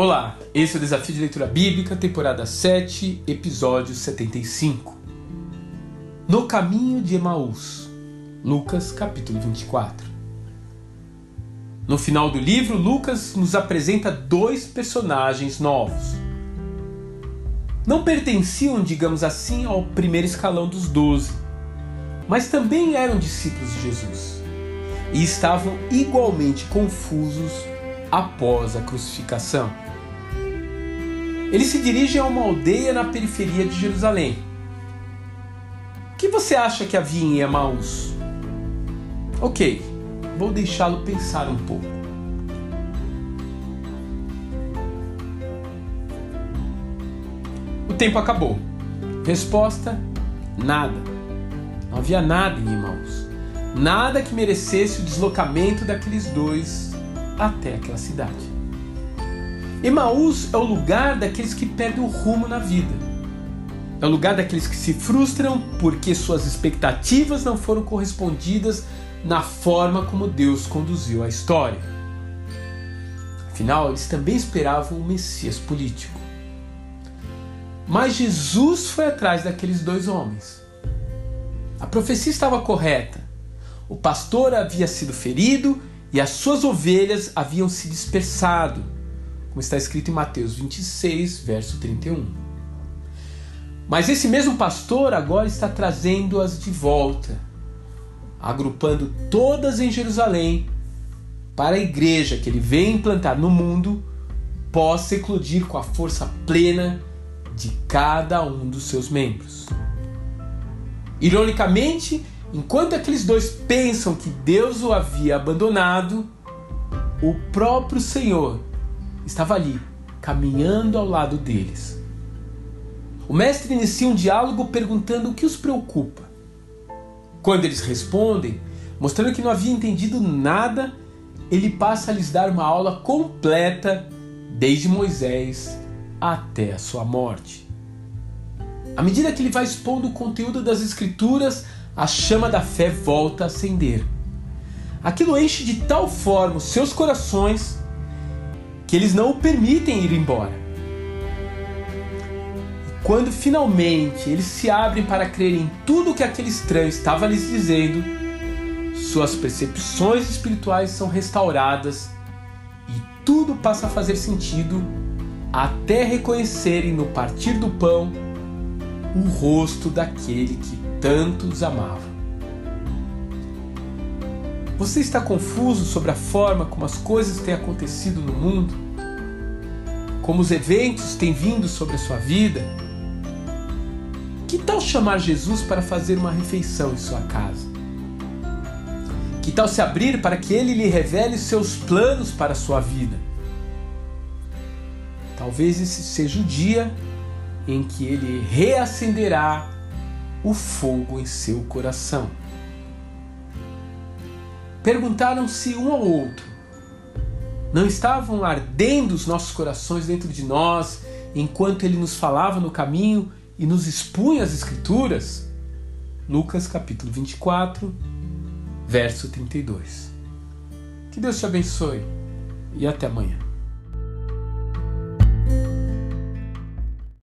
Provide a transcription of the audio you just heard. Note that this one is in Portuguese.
Olá, esse é o Desafio de Leitura Bíblica, temporada 7, episódio 75. No caminho de Emaús, Lucas capítulo 24. No final do livro, Lucas nos apresenta dois personagens novos. Não pertenciam, digamos assim, ao primeiro escalão dos doze, mas também eram discípulos de Jesus e estavam igualmente confusos após a crucificação. Eles se dirigem a uma aldeia na periferia de Jerusalém. O que você acha que havia em Emaús? Ok, vou deixá-lo pensar um pouco. O tempo acabou. Resposta: nada. Não havia nada em Emaús. Nada que merecesse o deslocamento daqueles dois até aquela cidade. Emaús é o lugar daqueles que perdem o rumo na vida. É o lugar daqueles que se frustram porque suas expectativas não foram correspondidas na forma como Deus conduziu a história. Afinal, eles também esperavam um Messias político. Mas Jesus foi atrás daqueles dois homens. A profecia estava correta. O pastor havia sido ferido e as suas ovelhas haviam se dispersado como está escrito em Mateus 26, verso 31. Mas esse mesmo pastor agora está trazendo-as de volta, agrupando todas em Jerusalém, para a igreja que ele vem implantar no mundo possa eclodir com a força plena de cada um dos seus membros. Ironicamente, enquanto aqueles dois pensam que Deus o havia abandonado, o próprio Senhor estava ali, caminhando ao lado deles. O mestre inicia um diálogo perguntando o que os preocupa. Quando eles respondem, mostrando que não havia entendido nada, ele passa a lhes dar uma aula completa, desde Moisés até a sua morte. À medida que ele vai expondo o conteúdo das Escrituras, a chama da fé volta a acender. Aquilo enche de tal forma os seus corações que eles não o permitem ir embora. E quando finalmente eles se abrem para crer em tudo que aquele estranho estava lhes dizendo, suas percepções espirituais são restauradas e tudo passa a fazer sentido até reconhecerem no partir do pão o rosto daquele que tanto os amava. Você está confuso sobre a forma como as coisas têm acontecido no mundo? Como os eventos têm vindo sobre a sua vida? Que tal chamar Jesus para fazer uma refeição em sua casa? Que tal se abrir para que ele lhe revele seus planos para a sua vida? Talvez esse seja o dia em que ele reacenderá o fogo em seu coração perguntaram-se um ao outro: Não estavam ardendo os nossos corações dentro de nós enquanto ele nos falava no caminho e nos expunha as Escrituras? Lucas capítulo 24, verso 32. Que Deus te abençoe e até amanhã.